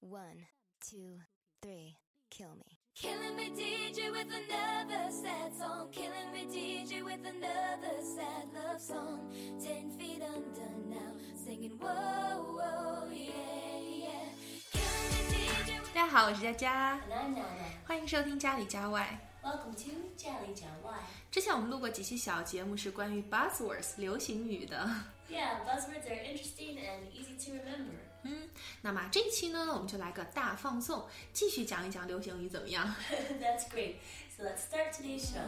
One, two, three, kill me. Killing me, DJ, with another sad song. Killing me, DJ, with another sad love song. Ten feet under now, singing whoa, whoa, yeah, yeah. Killing me, DJ, with 大家好，我是佳佳， and I'm Nana. 欢迎收听家里家外。 Welcome to 家里家外。之前我们录过几期小节目，是关于 buzzwords 流行语的。 Yeah, buzzwords are interesting and easy to remember. 嗯，那么这一期呢，我们就来个大放送，继续讲一讲流行语怎么样？ That's great. So let's start today's show.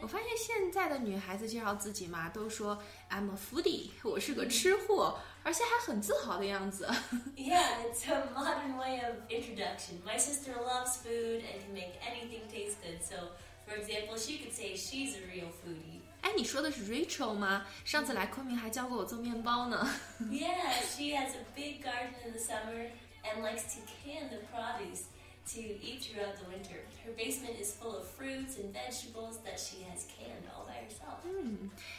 我发现现在的女孩子介绍自己嘛，都说 I'm a foodie，我是个吃货，而且还很自豪的样子。 Yeah, it's a modern way of introduction. My sister loves food and can make anything taste good. So, for example, she could say she's a real foodie. 哎，你说的是 Rachel 吗？上次来昆明还教过我做面包呢。 Yeah, she has a big garden in the summer and likes to can the produce to eat throughout the winter. Her basement is full of fruits and vegetables that she has canned all by herself.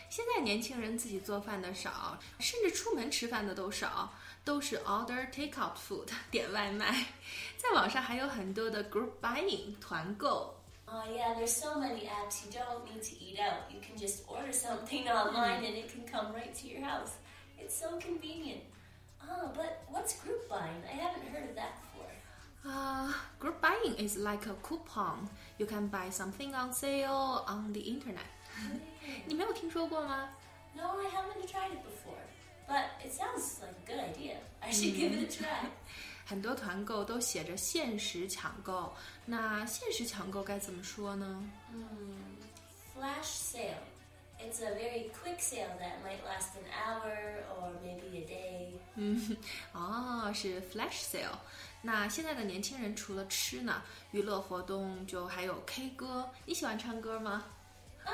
现在年轻人自己做饭的少，甚至出门吃饭的都少，都是 order takeout food 点外卖。在网上还有很多的 group buying 团购。 oh yeah, there's so many apps. You don't need to eat out. You can just order something online and it can come right to your house. It's so convenient. Oh, but what's group buying? I haven't heard of that before. Uh, group buying is like a coupon. You can buy something on sale on the internet. no, I haven't tried it before. But it sounds like a good idea. I should give it a mm. try. 很多团购都写着限时抢购，那限时抢购该怎么说呢？嗯 Flash sale. It's a very quick sale that might last an hour or maybe a day. 嗯，哦，是 flash sale。那现在的年轻人除了吃呢，娱乐活动就还有 K 歌。你喜欢唱歌吗？Uh,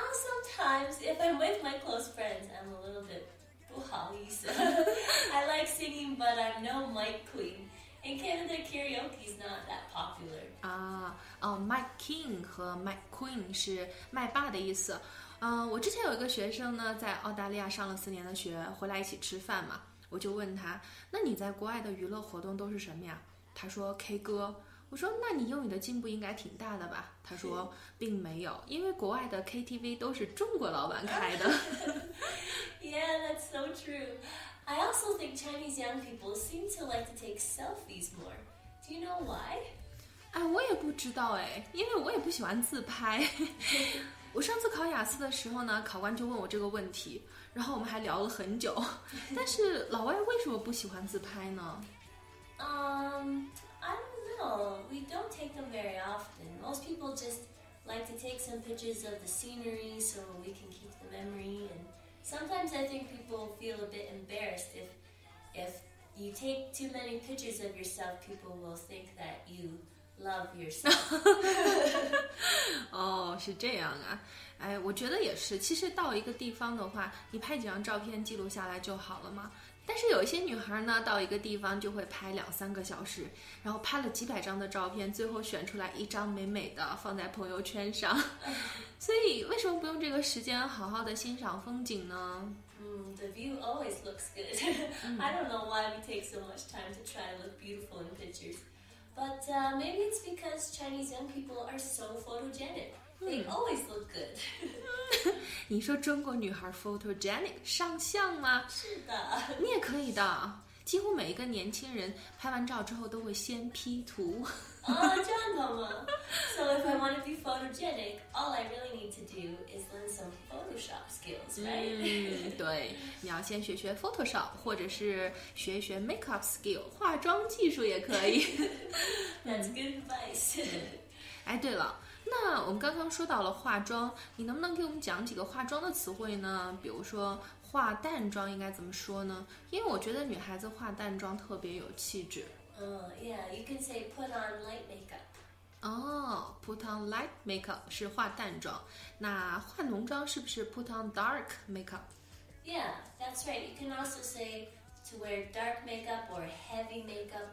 sometimes, if I'm with my close friends, I'm a little bit 不好意思. I like singing, but I'm no mic queen. In Canada, karaoke is not that popular. Ah, uh, 啊，哦，Mic King 和 Mic Queen 是麦霸的意思。嗯，我之前有一个学生呢，在澳大利亚上了四年的学，回来一起吃饭嘛，我就问他，那你在国外的娱乐活动都是什么呀？他说 K 歌。我说，那你英语的进步应该挺大的吧？他说并没有，因为国外的 KTV 都是中国老板开的。Yeah, that's so true. I also think Chinese young people seem to like to take selfies more. Do you know why? 哎，我也不知道哎，因为我也不喜欢自拍。我上次考雅思的时候呢，考官就问我这个问题，然后我们还聊了很久。但是老外为什么不喜欢自拍呢？ Um, I don't know. We don't take them very often. Most people just like to take some pictures of the scenery so we can keep the memory. And sometimes I think people feel a bit embarrassed if if you take too many pictures of yourself. People will think that you love yourself. 哦，是这样啊。哎，我觉得也是。其实到一个地方的话，你拍几张照片记录下来就好了嘛。 但是有一些女孩呢，到一个地方就会拍两三个小时，然后拍了几百张的照片，最后选出来一张美美的放在朋友圈上。所以为什么不用这个时间好好的欣赏风景呢？Mm, the view always looks good. I don't know why we take so much time to try to look beautiful in pictures. But uh, maybe it's because Chinese young people are so photogenic. They always look good. 你说中国女孩 photogenic 上相吗？是的。你也可以的。几乎每一个年轻人拍完照之后都会先 P 图。Oh, Mama. So if I want to be photogenic, all I really need to do is learn some Photoshop skills, right? 嗯，对，你要先学学 Photoshop，或者是学一学 makeup skill，化妆技术也可以。That's good advice. 哎，对了，那我们刚刚说到了化妆，你能不能给我们讲几个化妆的词汇呢？比如说化淡妆应该怎么说呢？因为我觉得女孩子化淡妆特别有气质。 oh, yeah, you can say put on light makeup. 哦，put on light makeup 是化淡妆，那化浓妆是不是 put on dark makeup？ Yeah, that's right. You can also say to wear dark makeup or heavy makeup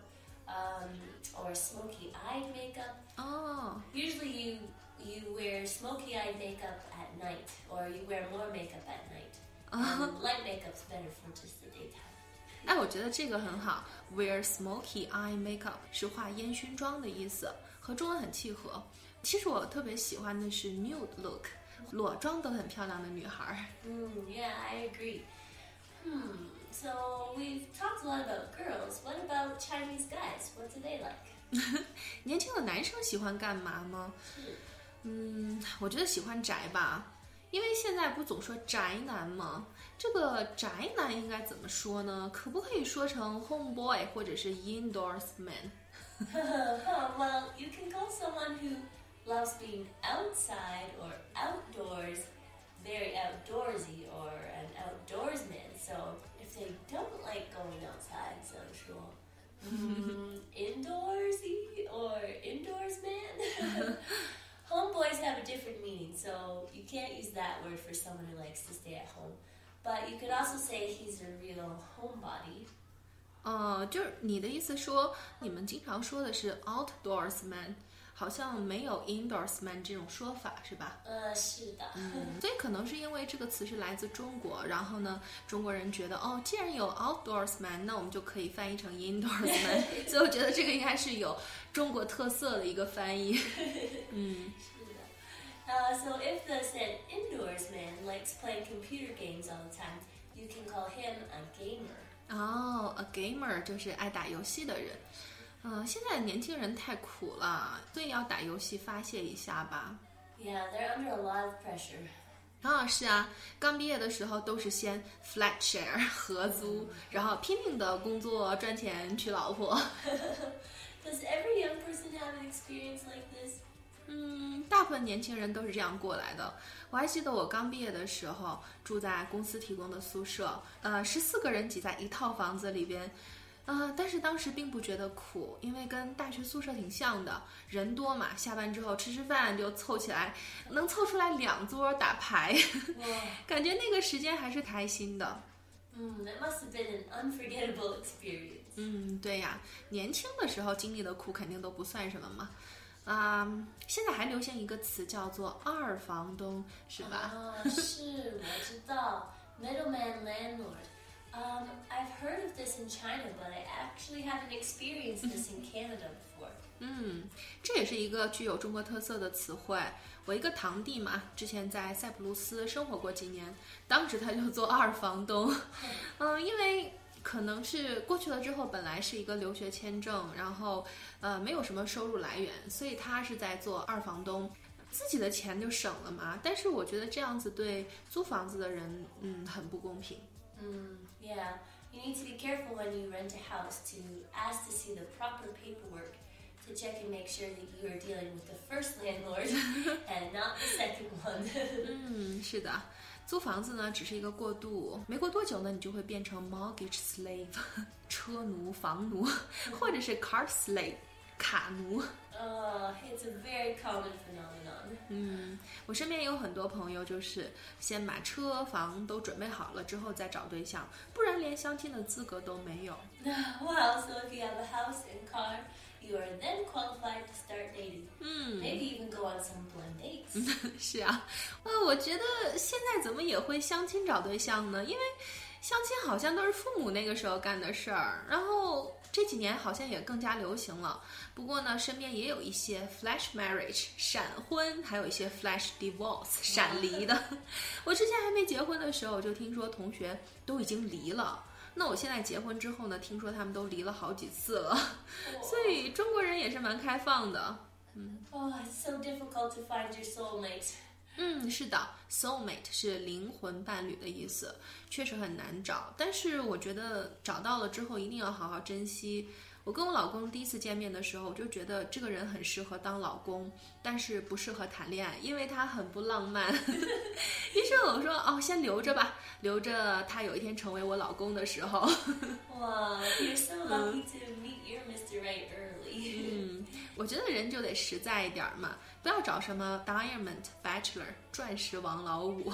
um, or smoky-eyed makeup. 哦， Usually you you wear smoky-eyed makeup at night or you wear more makeup at night. Um, light makeup's better for just the daytime. 哎，我 我觉得这个很好，wear smoky eye makeup 是画烟熏妆的意思，和中文很契合。其实我特别喜欢的是 nude look，裸妆都很漂亮的女孩。 Mm, yeah, I agree. Hmm. So we've talked a lot about girls. What about Chinese guys? What do they like? 年轻的男生喜欢干嘛吗？嗯，我觉得喜欢宅吧，因为现在不总说宅男吗？这个宅男应该怎么说呢？可不可以说成 homeboy 或者是 indoors man？ well, you can call someone who loves being outside or outdoors likes to stay at home. But you could also say he's a real homebody. 呃，就是你的意思说，你们经常说的是 outdoors man，好像没有 indoors man 这种说法，是吧？呃，是的。嗯，所以可能是因为这个词是来自中国，然后呢，中国人觉得哦，既然有 outdoors man，那我们就可以翻译成 indoors man，所以我觉得这个应该是有中国特色的一个翻译。嗯 Uh, so if the said indoors man likes playing computer games all the time, you can call him a gamer. 哦，a gamer 就是爱打游戏的人。嗯、现在年轻人太苦了，所以要打游戏发泄一下吧。 Yeah, they're under a lot of pressure. 啊，是啊，刚毕业的时候都是先 flat share 合租，然后拼命的工作赚钱娶老婆。 Does every young person have an experience like this? 嗯，大部分年轻人都是这样过来的。我还记得我刚毕业的时候，住在公司提供的宿舍，呃，十四个人挤在一套房子里边，呃，但是当时并不觉得苦，因为跟大学宿舍挺像的，人多嘛，下班之后吃吃饭就凑起来，能凑出来两桌打牌 感觉那个时间还是开心的。mm, that must have been an unforgettable experience. 嗯，对呀，年轻的时候经历的苦肯定都不算什么嘛。啊、现在还流行一个词叫做二房东，是吧？Ah, 是，我知道. Middleman landlord. Um, I've heard of this in China, but I actually haven't experienced this in Canada before. 嗯，这也是一个具有中国特色的词汇。我一个堂弟嘛，之前在塞浦路斯生活过几年，当时他就做二房东。嗯，因为可能是过去了之后，本来是一个留学签证，然后呃没有什么收入来源，所以他是在做二房东。自己的钱就省了嘛，但是我觉得这样子对租房子的人，嗯，很不公平。Mm, yeah, you need to be careful when you rent a house to ask to see the proper paperwork to check and make sure that you are dealing with the first landlord and not the second one. 嗯，是的，租房子呢只是一个过渡，没过多久呢，你就会变成 mortgage slave 车奴、房奴，或者是 car slave 卡奴。Uh, it's a very common phenomenon. 嗯，我身边也有很多朋友，就是先把车房都准备好了之后再找对象，不然连相亲的资格都没有。wow, so if you have a house and car, you are then qualified to start dating. 嗯，Maybe even go on some blind dates. 是啊，呃，我觉得现在怎么也会相亲找对象呢？因为相亲好像都是父母那个时候干的事儿，然后这几年好像也更加流行了。不过呢，身边也有一些 flash marriage 闪婚，还有一些 flash divorce 闪离的。我之前还没结婚的时候，就听说同学都已经离了。那我现在结婚之后呢，听说他们都离了好几次了，所以中国人也是蛮开放的。Oh, it's so difficult to find your soulmate. 嗯，是的，soulmate 是灵魂伴侣的意思，确实很难找。但是我觉得找到了之后，一定要好好珍惜。我跟我老公第一次见面的时候，我就觉得这个人很适合当老公，但是不适合谈恋爱，因为他很不浪漫。于是我说，哦，先留着吧，留着他有一天成为我老公的时候。Wow, you're so lucky to meet your Mr. Right early. 嗯，我觉得人就得实在一点儿嘛，不要找什么 diamond bachelor 钻石王老五，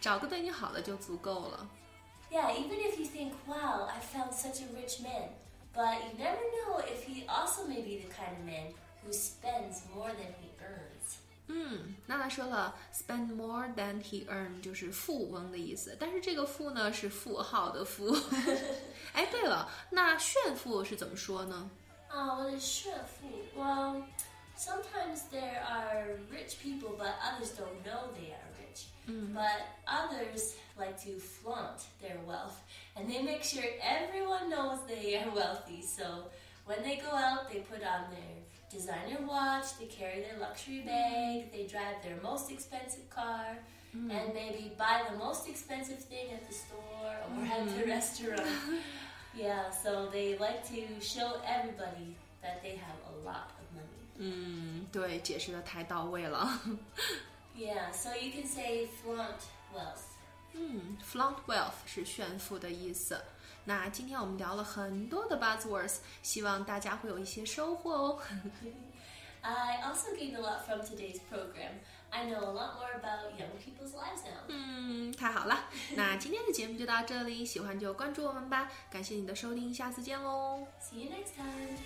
找个对你好的就足够了。Yeah, even if you think, wow, I found such a rich man, but you never know if he also may be the kind of man who spends more than he earns. 嗯，娜娜说了，spend more than he earn 就是富翁的意思，但是这个富呢是富豪的富。哎，对了，那炫富是怎么说呢？Oh, what is 炫富? Well, sometimes there are rich people, but others don't know they are rich. Mm. But others like to flaunt their wealth, and they make sure everyone knows they are wealthy. So when they go out, they put on their designer watch, they carry their luxury mm. bag, they drive their most expensive car, mm. and maybe buy the most expensive thing at the store or at the mm-hmm. restaurant. Yeah, so they like to show everybody that they have a lot of money. 嗯，对，解释的太到位了。 Yeah, so you can say flaunt wealth. 嗯，flaunt wealth 是炫富的意思。那今天我们聊了很多的 buzzwords，希望大家会有一些收获哦。 I also gained a lot from today's program. I know a lot more about young people's lives now. 嗯，太好了，那今天的节目就到这里，喜欢就关注我们吧，感谢你的收听，下次见喽。See you next time.